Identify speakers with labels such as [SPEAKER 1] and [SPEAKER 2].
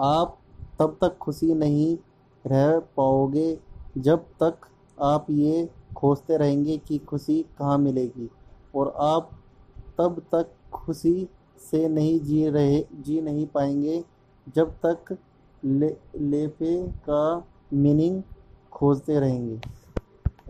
[SPEAKER 1] आप तब तक खुशी नहीं रह पाओगे जब तक आप ये खोजते रहेंगे कि खुशी कहाँ मिलेगी। और आप तब तक खुशी से नहीं जी रहे, जी नहीं पाएँगे जब तक ले लेफे का मीनिंग खोजते रहेंगे।